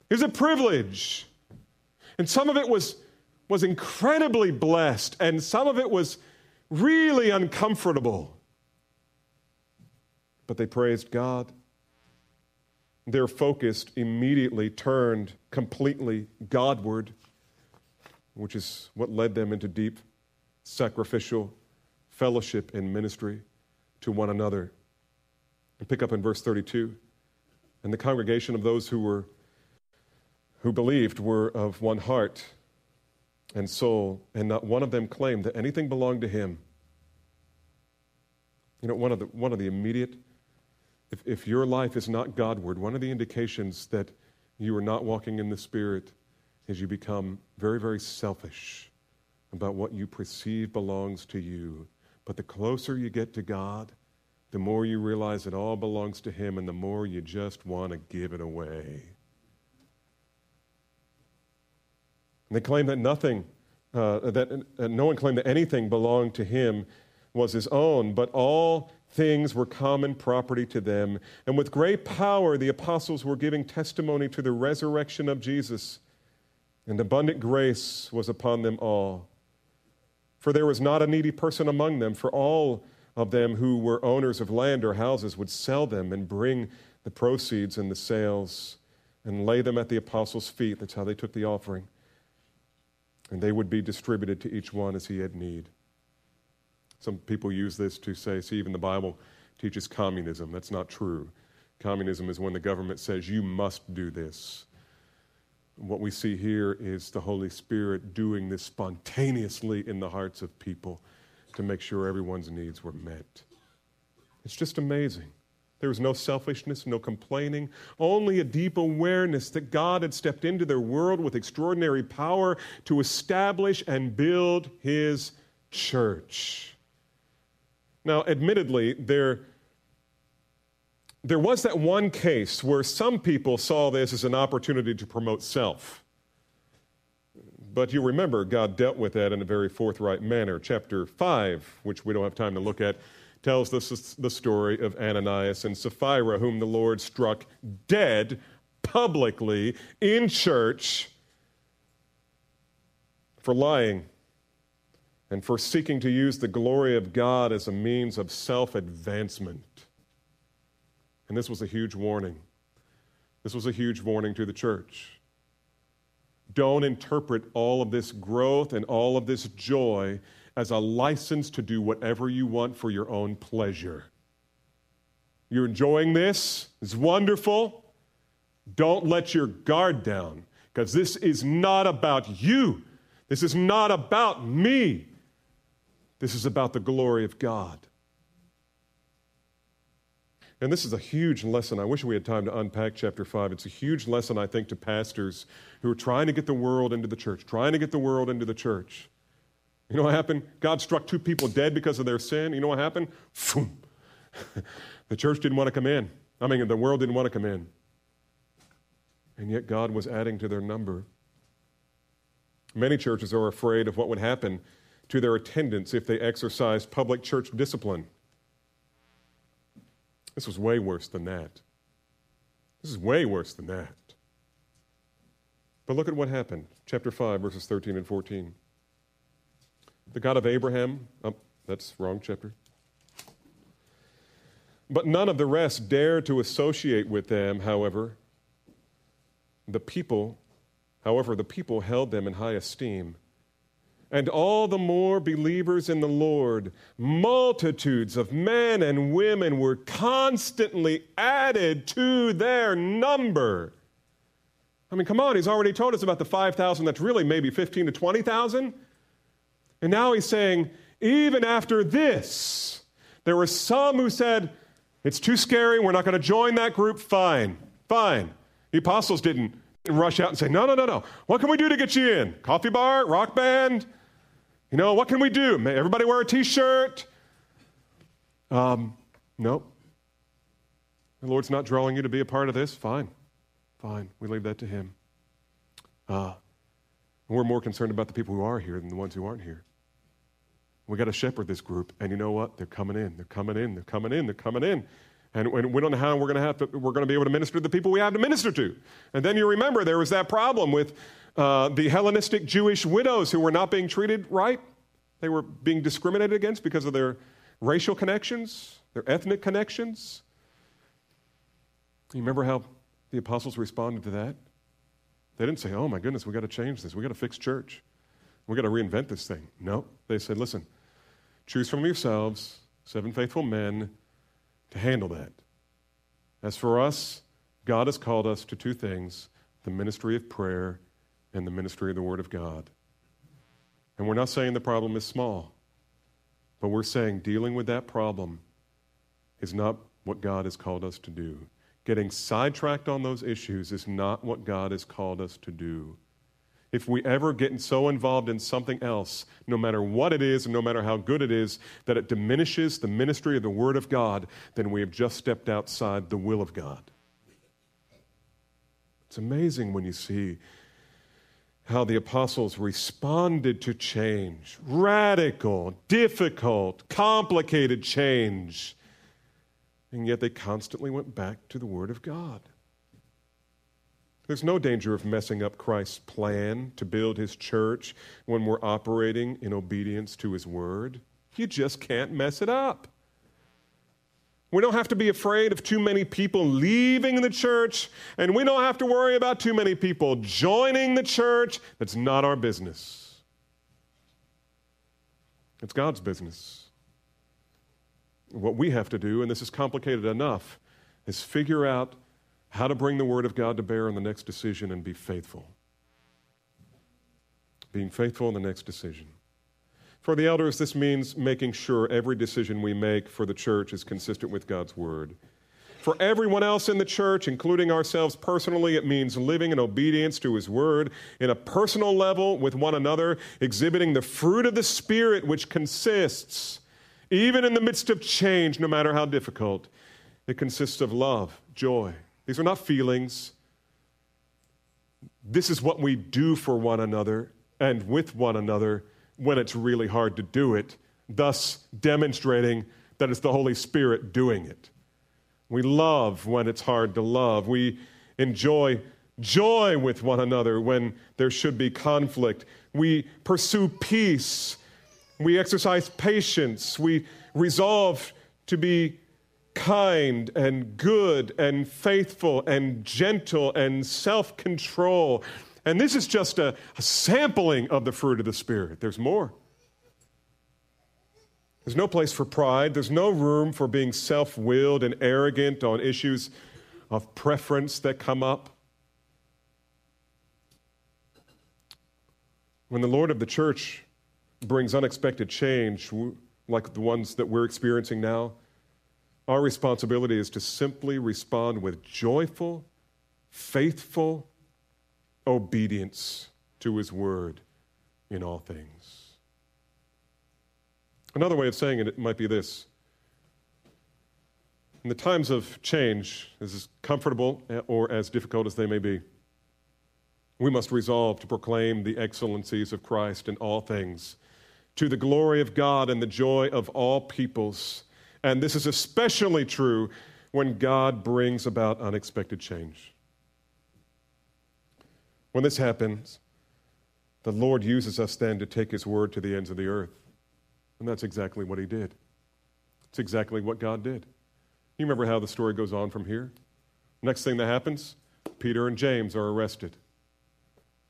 It was a privilege. And some of it was, was incredibly blessed, and some of it was really uncomfortable. But they praised God their focus immediately turned completely Godward, which is what led them into deep sacrificial fellowship and ministry to one another. And pick up in verse 32. And the congregation of those who were who believed were of one heart and soul, and not one of them claimed that anything belonged to him. You know, one of the, one of the immediate if, if your life is not Godward, one of the indications that you are not walking in the Spirit is you become very, very selfish about what you perceive belongs to you. But the closer you get to God, the more you realize it all belongs to Him, and the more you just want to give it away. And they claim that nothing, uh, that uh, no one claimed that anything belonged to Him was His own, but all things were common property to them. And with great power, the apostles were giving testimony to the resurrection of Jesus, and abundant grace was upon them all. For there was not a needy person among them, for all of them who were owners of land or houses would sell them and bring the proceeds and the sales and lay them at the apostles' feet. That's how they took the offering. And they would be distributed to each one as he had need. Some people use this to say, see, even the Bible teaches communism. That's not true. Communism is when the government says, you must do this. What we see here is the Holy Spirit doing this spontaneously in the hearts of people to make sure everyone's needs were met. It's just amazing. There was no selfishness, no complaining, only a deep awareness that God had stepped into their world with extraordinary power to establish and build His church. Now, admittedly, there, there was that one case where some people saw this as an opportunity to promote self. But you remember, God dealt with that in a very forthright manner. Chapter 5, which we don't have time to look at, tells us the story of Ananias and Sapphira, whom the Lord struck dead publicly in church for lying and for seeking to use the glory of God as a means of self advancement. And this was a huge warning. This was a huge warning to the church. Don't interpret all of this growth and all of this joy as a license to do whatever you want for your own pleasure. You're enjoying this, it's wonderful. Don't let your guard down because this is not about you. This is not about me. This is about the glory of God. And this is a huge lesson. I wish we had time to unpack chapter 5. It's a huge lesson, I think, to pastors who are trying to get the world into the church, trying to get the world into the church. You know what happened? God struck two people dead because of their sin. You know what happened? the church didn't want to come in. I mean, the world didn't want to come in. And yet God was adding to their number. Many churches are afraid of what would happen to their attendance if they exercised public church discipline. This was way worse than that. This is way worse than that. But look at what happened. Chapter 5, verses 13 and 14. The God of Abraham, oh, that's wrong chapter. But none of the rest dared to associate with them, however. The people, however, the people held them in high esteem and all the more believers in the Lord. Multitudes of men and women were constantly added to their number. I mean, come on, he's already told us about the 5,000 that's really maybe 15 to 20,000. And now he's saying, even after this, there were some who said, it's too scary, we're not going to join that group. Fine, fine. The apostles didn't rush out and say, no, no, no, no. What can we do to get you in? Coffee bar, rock band, you know, what can we do? May Everybody wear a t shirt? Um, no. The Lord's not drawing you to be a part of this? Fine. Fine. We leave that to Him. Uh, we're more concerned about the people who are here than the ones who aren't here. We got to shepherd this group, and you know what? They're coming in. They're coming in. They're coming in. They're coming in. And, and we don't know how we're going to have to. We're going to be able to minister to the people we have to minister to. And then you remember there was that problem with uh, the Hellenistic Jewish widows who were not being treated right. They were being discriminated against because of their racial connections, their ethnic connections. You remember how the apostles responded to that? They didn't say, oh my goodness, we got to change this. We got to fix church. We got to reinvent this thing. No, they said, listen, choose from yourselves seven faithful men to handle that. As for us, God has called us to two things the ministry of prayer and the ministry of the Word of God. And we're not saying the problem is small, but we're saying dealing with that problem is not what God has called us to do. Getting sidetracked on those issues is not what God has called us to do. If we ever get so involved in something else, no matter what it is and no matter how good it is, that it diminishes the ministry of the Word of God, then we have just stepped outside the will of God. It's amazing when you see how the apostles responded to change radical, difficult, complicated change. And yet they constantly went back to the Word of God. There's no danger of messing up Christ's plan to build his church when we're operating in obedience to his Word. You just can't mess it up. We don't have to be afraid of too many people leaving the church, and we don't have to worry about too many people joining the church. That's not our business. It's God's business. What we have to do, and this is complicated enough, is figure out how to bring the Word of God to bear on the next decision and be faithful. Being faithful in the next decision. For the elders, this means making sure every decision we make for the church is consistent with God's word. For everyone else in the church, including ourselves personally, it means living in obedience to His Word in a personal level with one another, exhibiting the fruit of the Spirit, which consists, even in the midst of change, no matter how difficult, it consists of love, joy. These are not feelings. This is what we do for one another and with one another when it's really hard to do it, thus demonstrating that it's the Holy Spirit doing it. We love when it's hard to love. We enjoy joy with one another when there should be conflict. We pursue peace. We exercise patience. We resolve to be kind and good and faithful and gentle and self control. And this is just a, a, sampling of the fruit of the Spirit. There's more. There's no place for pride. There's no room for being self willed and arrogant on issues of preference that come up. When the Lord of the church brings unexpected change, like the ones that we're experiencing now, our responsibility is to simply respond with joyful, faithful obedience to His word in all things. Another way of saying it might be this In the times of change, as comfortable or as difficult as they may be, we must resolve to proclaim the excellencies of Christ in all things, to the glory of God and the joy of all peoples and this is especially true when God brings about unexpected change. When this happens, the Lord uses us then to take His word to the ends of the earth. And that's exactly what He did. It's exactly what God did. You remember how the story goes on from here? Next thing that happens, Peter and James are arrested.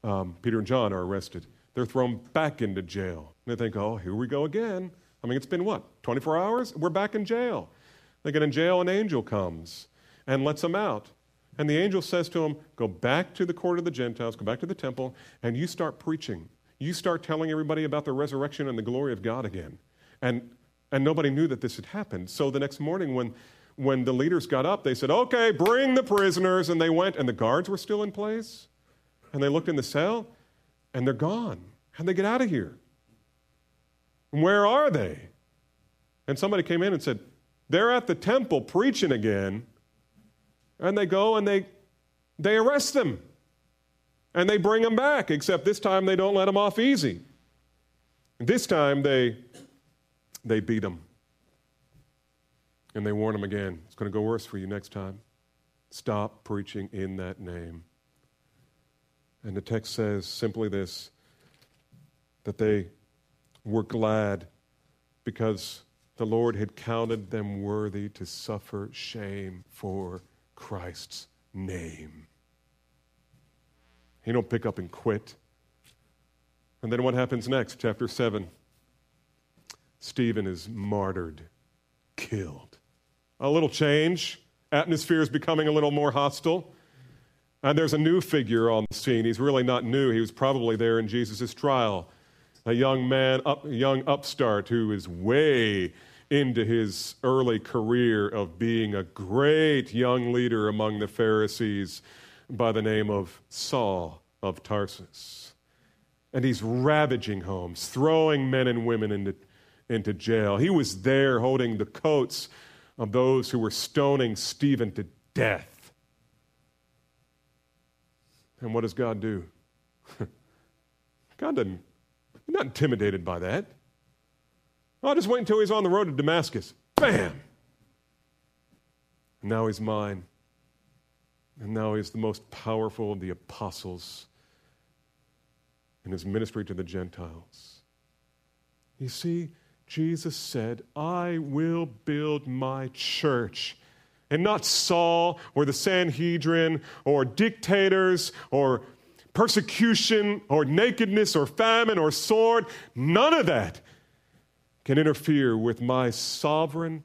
Um, Peter and John are arrested. They're thrown back into jail. They think, oh, here we go again. I mean, it's been what, 24 hours? We're back in jail. They get in jail, an angel comes and lets them out. And the angel says to him, Go back to the court of the Gentiles, go back to the temple, and you start preaching. You start telling everybody about the resurrection and the glory of God again. And, and nobody knew that this had happened. So the next morning, when, when the leaders got up, they said, Okay, bring the prisoners. And they went, and the guards were still in place. And they looked in the cell, and they're gone. How'd they get out of here? Where are they? And somebody came in and said, They're at the temple preaching again. And they go and they, they arrest them. And they bring them back, except this time they don't let them off easy. This time they, they beat them. And they warn them again it's going to go worse for you next time. Stop preaching in that name. And the text says simply this that they were glad because the Lord had counted them worthy to suffer shame for Christ's name. He don't pick up and quit. And then what happens next? Chapter 7. Stephen is martyred, killed. A little change. Atmosphere is becoming a little more hostile. And there's a new figure on the scene. He's really not new. He was probably there in Jesus' trial a young man, up, a young upstart who is way into his early career of being a great young leader among the Pharisees by the name of Saul of Tarsus. And he's ravaging homes, throwing men and women into, into jail. He was there holding the coats of those who were stoning Stephen to death. And what does God do? God doesn't I'm not intimidated by that. I'll just wait until he's on the road to Damascus. Bam! And now he's mine. And now he's the most powerful of the apostles in his ministry to the Gentiles. You see, Jesus said, I will build my church. And not Saul or the Sanhedrin or dictators or persecution or nakedness or famine or sword, none of that can interfere with my sovereign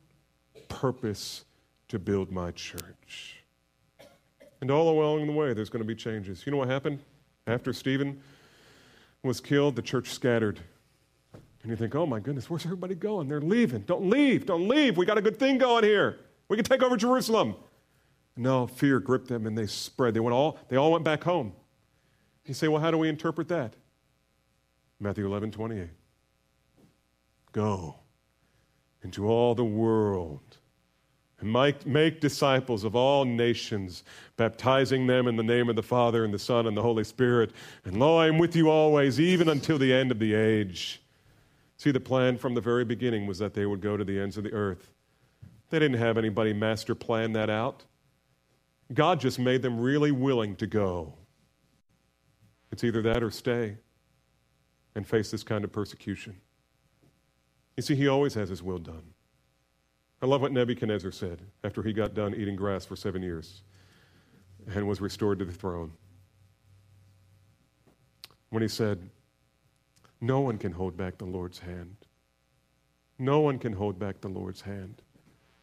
purpose to build my church. And all along the way, there's going to be changes. You know what happened? After Stephen was killed, the church scattered. And you think, oh my goodness, where's everybody going? They're leaving. Don't leave. Don't leave. We got a good thing going here. We can take over Jerusalem. No, fear gripped them and they spread. They went all they all went back home. You say, well, how do we interpret that? Matthew 11, 28. Go into all the world and make, disciples of all nations, baptizing them in the name of the Father and the Son and the Holy Spirit. And lo, I am with you always, even until the end of the age. See, the plan from the very beginning was that they would go to the ends of the earth They didn't have anybody master plan that out. God just made them really willing to go. It's either that or stay and face this kind of persecution. You see, he always has his will done. I love what Nebuchadnezzar said after he got done eating grass for seven years and was restored to the throne. When he said, No one can hold back the Lord's hand. No one can hold back the Lord's hand.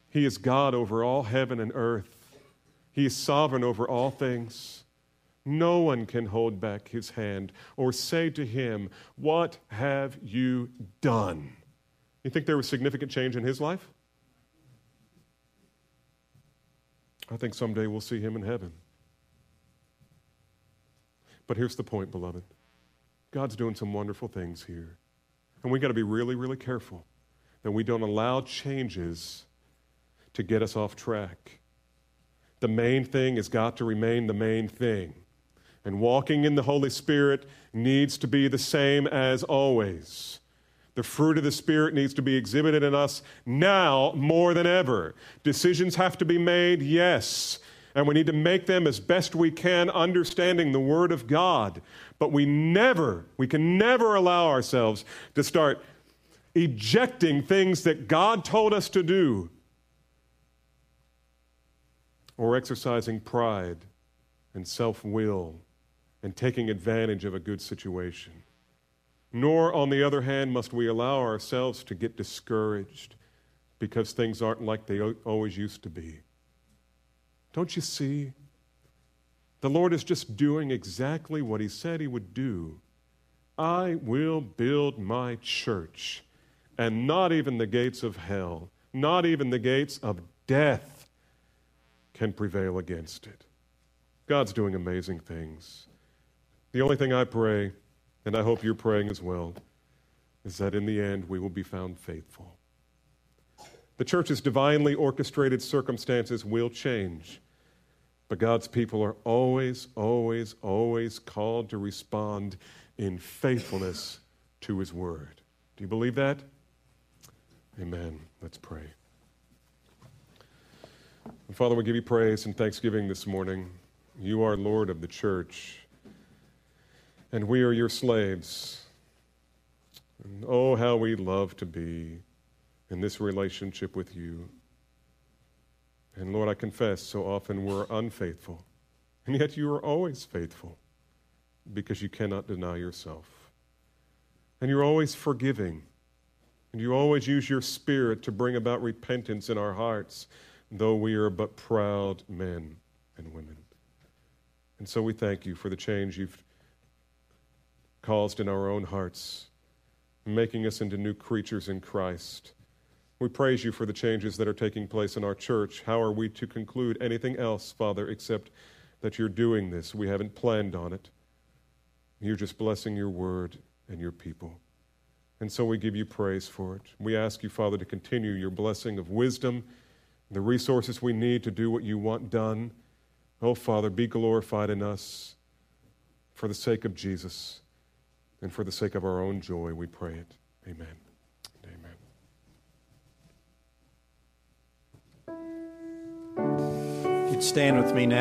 He is God over all heaven and earth. He is sovereign over all things. No one can hold back his hand or say to him, What have you done? You think there was significant change in his life? I think someday we'll see him in heaven. But here's the point, beloved God's doing some wonderful things here. And we got to be really, really careful that we don't allow changes to get us off track. The main thing has got to remain the main thing. And walking in the Holy Spirit needs to be the same as always. The fruit of the Spirit needs to be exhibited in us now more than ever. Decisions have to be made, yes. And we need to make them as best we can, understanding the Word of God. But we never, we can never allow ourselves to start ejecting things that God told us to do or exercising pride and self will and taking advantage of a good situation. Nor, on the other hand, must we allow ourselves to get discouraged because things aren't like they always used to be. Don't you see? The Lord is just doing exactly what He said He would do. I will build my church, and not even the gates of hell, not even the gates of death can prevail against it. God's doing amazing things. The only thing I pray and I hope you're praying as well, is that in the end we will be found faithful. The church's divinely orchestrated circumstances will change, but God's people are always, always, always called to respond in faithfulness to His word. Do you believe that? Amen. Let's pray. Father, we give you praise and thanksgiving this morning. You are Lord of the church and we are your slaves. And oh, how we love to be in this relationship with you. And Lord, I confess so often we're unfaithful, and yet you are always faithful because you cannot deny yourself. And you're always forgiving, and you always use your spirit to bring about repentance in our hearts, though we are but proud men and women. And so we thank you for the change you've caused in our own hearts, making us into new creatures in Christ. We praise you for the changes that are taking place in our church. How are we to conclude anything else, Father, except that you're doing this? We haven't planned on it. You're just blessing your word and your people. And so we give you praise for it. We ask you, Father, to continue your blessing of wisdom, the resources we need to do what you want done. Oh, Father, be glorified in us for the sake of Jesus. And for the sake of our own joy, we pray it. Amen. Amen. You'd stand with me now.